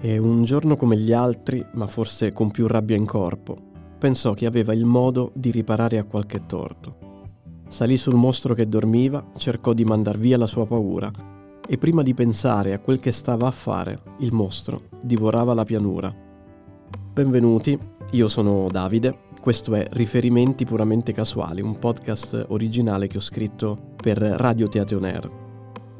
e un giorno come gli altri, ma forse con più rabbia in corpo, pensò che aveva il modo di riparare a qualche torto. Salì sul mostro che dormiva, cercò di mandar via la sua paura e prima di pensare a quel che stava a fare, il mostro divorava la pianura. Benvenuti, io sono Davide, questo è Riferimenti puramente casuali, un podcast originale che ho scritto per Radio Teatro Air.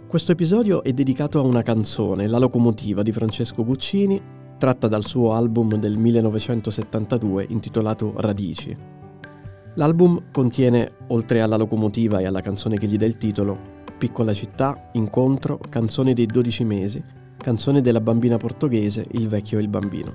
Questo episodio è dedicato a una canzone, La locomotiva di Francesco Guccini, tratta dal suo album del 1972 intitolato Radici. L'album contiene, oltre alla locomotiva e alla canzone che gli dà il titolo, Piccola città, Incontro, Canzone dei 12 mesi, Canzone della bambina portoghese, Il vecchio e il bambino.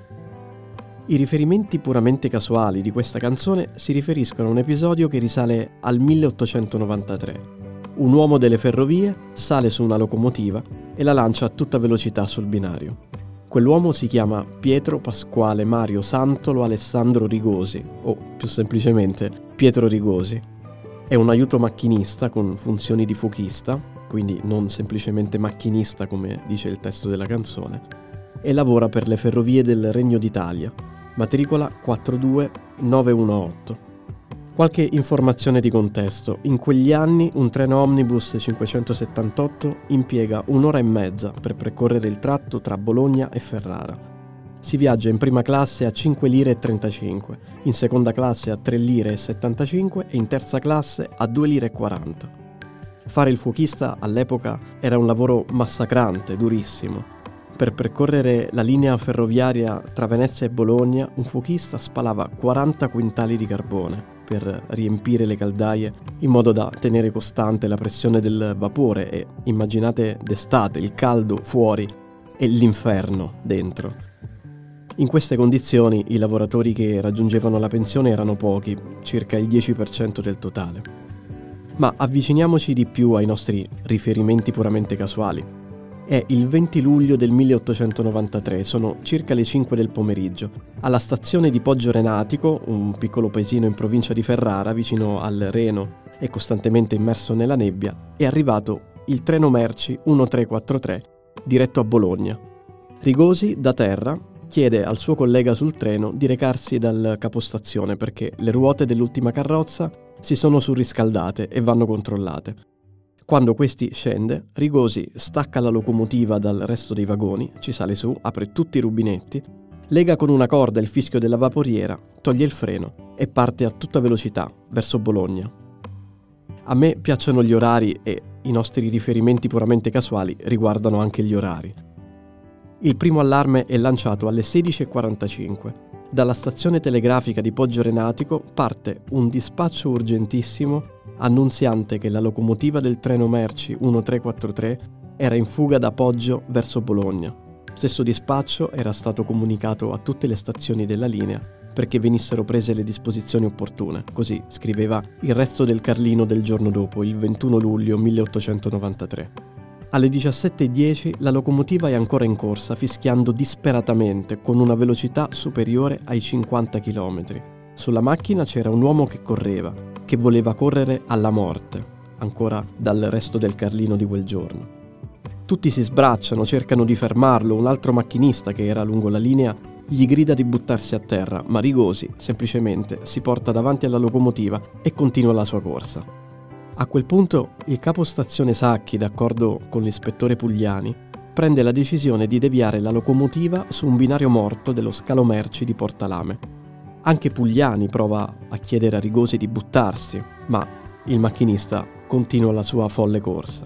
I riferimenti puramente casuali di questa canzone si riferiscono a un episodio che risale al 1893. Un uomo delle ferrovie sale su una locomotiva e la lancia a tutta velocità sul binario. Quell'uomo si chiama Pietro Pasquale Mario Santolo Alessandro Rigosi, o più semplicemente Pietro Rigosi, è un aiuto macchinista con funzioni di fuochista, quindi non semplicemente macchinista come dice il testo della canzone, e lavora per le ferrovie del Regno d'Italia, matricola 42918. Qualche informazione di contesto. In quegli anni un treno omnibus 578 impiega un'ora e mezza per percorrere il tratto tra Bologna e Ferrara si viaggia in prima classe a 5 lire e 35, in seconda classe a 3 lire e 75 e in terza classe a 2 lire e 40. Fare il fuochista all'epoca era un lavoro massacrante, durissimo. Per percorrere la linea ferroviaria tra Venezia e Bologna, un fuochista spalava 40 quintali di carbone per riempire le caldaie in modo da tenere costante la pressione del vapore e immaginate d'estate il caldo fuori e l'inferno dentro. In queste condizioni i lavoratori che raggiungevano la pensione erano pochi, circa il 10% del totale. Ma avviciniamoci di più ai nostri riferimenti puramente casuali. È il 20 luglio del 1893, sono circa le 5 del pomeriggio. Alla stazione di Poggio Renatico, un piccolo paesino in provincia di Ferrara, vicino al Reno e costantemente immerso nella nebbia, è arrivato il treno merci 1343 diretto a Bologna. Rigosi da terra chiede al suo collega sul treno di recarsi dal capostazione perché le ruote dell'ultima carrozza si sono surriscaldate e vanno controllate. Quando questi scende, Rigosi stacca la locomotiva dal resto dei vagoni, ci sale su, apre tutti i rubinetti, lega con una corda il fischio della vaporiera, toglie il freno e parte a tutta velocità verso Bologna. A me piacciono gli orari e i nostri riferimenti puramente casuali riguardano anche gli orari. Il primo allarme è lanciato alle 16.45. Dalla stazione telegrafica di Poggio Renatico parte un dispaccio urgentissimo annunziante che la locomotiva del treno merci 1343 era in fuga da Poggio verso Bologna. Stesso dispaccio era stato comunicato a tutte le stazioni della linea perché venissero prese le disposizioni opportune, così scriveva il resto del Carlino del giorno dopo, il 21 luglio 1893. Alle 17.10 la locomotiva è ancora in corsa, fischiando disperatamente con una velocità superiore ai 50 km. Sulla macchina c'era un uomo che correva, che voleva correre alla morte, ancora dal resto del Carlino di quel giorno. Tutti si sbracciano, cercano di fermarlo, un altro macchinista che era lungo la linea gli grida di buttarsi a terra, ma Rigosi semplicemente si porta davanti alla locomotiva e continua la sua corsa. A quel punto il capostazione Sacchi, d'accordo con l'ispettore Pugliani, prende la decisione di deviare la locomotiva su un binario morto dello scalo merci di Portalame. Anche Pugliani prova a chiedere a Rigosi di buttarsi, ma il macchinista continua la sua folle corsa.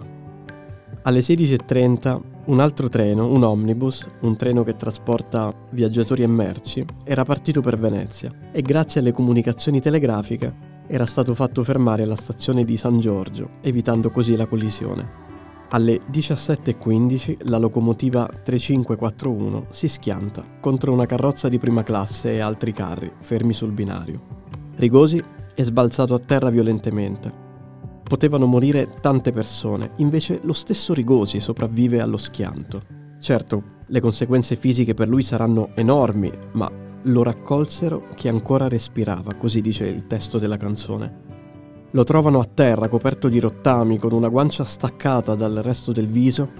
Alle 16.30 un altro treno, un omnibus, un treno che trasporta viaggiatori e merci, era partito per Venezia e grazie alle comunicazioni telegrafiche era stato fatto fermare alla stazione di San Giorgio, evitando così la collisione. Alle 17.15 la locomotiva 3541 si schianta contro una carrozza di prima classe e altri carri fermi sul binario. Rigosi è sbalzato a terra violentemente. Potevano morire tante persone, invece lo stesso Rigosi sopravvive allo schianto. Certo, le conseguenze fisiche per lui saranno enormi, ma lo raccolsero che ancora respirava, così dice il testo della canzone. Lo trovano a terra, coperto di rottami, con una guancia staccata dal resto del viso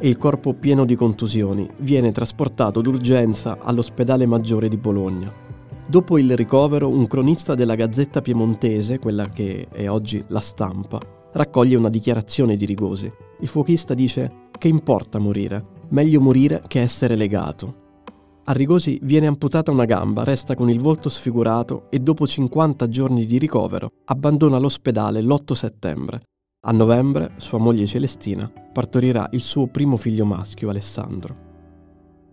e il corpo pieno di contusioni viene trasportato d'urgenza all'ospedale maggiore di Bologna. Dopo il ricovero, un cronista della Gazzetta Piemontese, quella che è oggi La Stampa, raccoglie una dichiarazione di Rigosi. Il fuochista dice che importa morire, meglio morire che essere legato. A Rigosi viene amputata una gamba, resta con il volto sfigurato e dopo 50 giorni di ricovero abbandona l'ospedale l'8 settembre. A novembre sua moglie Celestina partorirà il suo primo figlio maschio, Alessandro.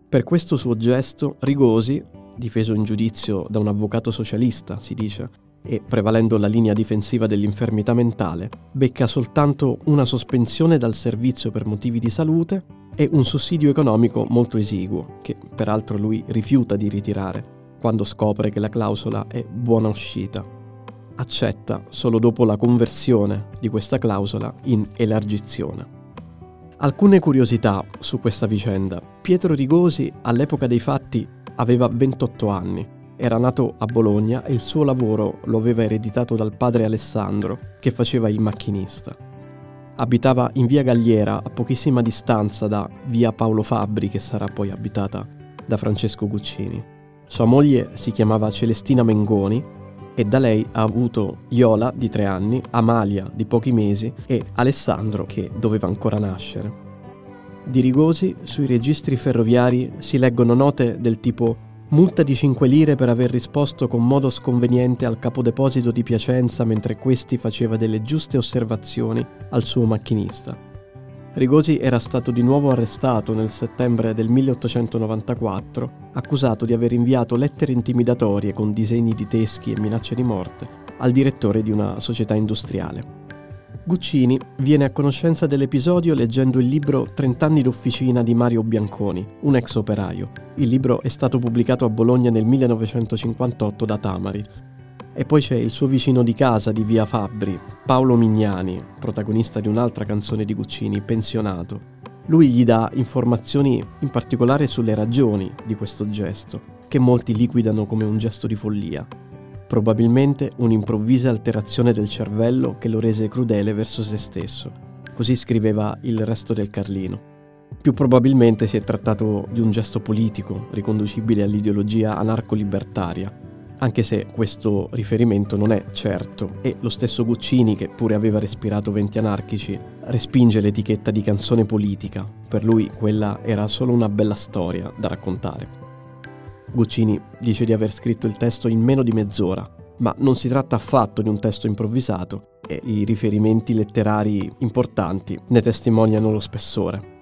Per questo suo gesto, Rigosi, difeso in giudizio da un avvocato socialista, si dice, e prevalendo la linea difensiva dell'infermità mentale, becca soltanto una sospensione dal servizio per motivi di salute e un sussidio economico molto esiguo, che peraltro lui rifiuta di ritirare quando scopre che la clausola è buona uscita. Accetta solo dopo la conversione di questa clausola in elargizione. Alcune curiosità su questa vicenda. Pietro Rigosi all'epoca dei fatti aveva 28 anni, era nato a Bologna e il suo lavoro lo aveva ereditato dal padre Alessandro, che faceva il macchinista. Abitava in via Galliera, a pochissima distanza da via Paolo Fabbri, che sarà poi abitata da Francesco Guccini. Sua moglie si chiamava Celestina Mengoni e da lei ha avuto Iola di tre anni, Amalia di pochi mesi e Alessandro che doveva ancora nascere. Di Rigosi sui registri ferroviari si leggono note del tipo Multa di 5 lire per aver risposto con modo sconveniente al capodeposito di Piacenza mentre questi faceva delle giuste osservazioni al suo macchinista. Rigosi era stato di nuovo arrestato nel settembre del 1894, accusato di aver inviato lettere intimidatorie con disegni di teschi e minacce di morte al direttore di una società industriale. Guccini viene a conoscenza dell'episodio leggendo il libro Trent'anni d'officina di Mario Bianconi, un ex operaio. Il libro è stato pubblicato a Bologna nel 1958 da Tamari. E poi c'è il suo vicino di casa di via Fabbri, Paolo Mignani, protagonista di un'altra canzone di Guccini, pensionato. Lui gli dà informazioni in particolare sulle ragioni di questo gesto, che molti liquidano come un gesto di follia probabilmente un'improvvisa alterazione del cervello che lo rese crudele verso se stesso. Così scriveva il resto del Carlino. Più probabilmente si è trattato di un gesto politico, riconducibile all'ideologia anarco-libertaria, anche se questo riferimento non è certo e lo stesso Guccini, che pure aveva respirato venti anarchici, respinge l'etichetta di canzone politica. Per lui quella era solo una bella storia da raccontare. Guccini dice di aver scritto il testo in meno di mezz'ora, ma non si tratta affatto di un testo improvvisato e i riferimenti letterari importanti ne testimoniano lo spessore.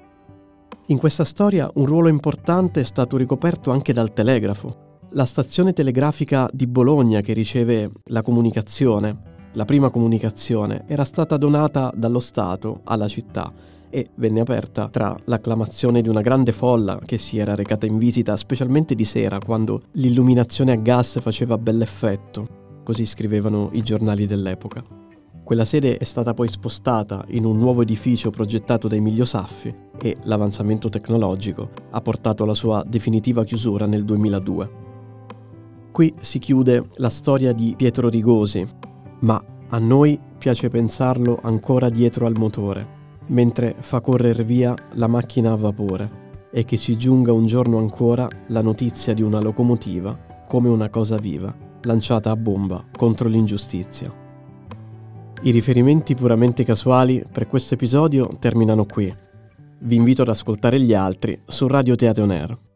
In questa storia un ruolo importante è stato ricoperto anche dal telegrafo, la stazione telegrafica di Bologna che riceve la comunicazione, la prima comunicazione, era stata donata dallo Stato alla città e venne aperta tra l'acclamazione di una grande folla che si era recata in visita specialmente di sera quando l'illuminazione a gas faceva bell'effetto, così scrivevano i giornali dell'epoca. Quella sede è stata poi spostata in un nuovo edificio progettato da Emilio Saffi e l'avanzamento tecnologico ha portato alla sua definitiva chiusura nel 2002. Qui si chiude la storia di Pietro Rigosi, ma a noi piace pensarlo ancora dietro al motore mentre fa correre via la macchina a vapore e che ci giunga un giorno ancora la notizia di una locomotiva come una cosa viva, lanciata a bomba contro l'ingiustizia. I riferimenti puramente casuali per questo episodio terminano qui. Vi invito ad ascoltare gli altri su Radio Teatro Nero.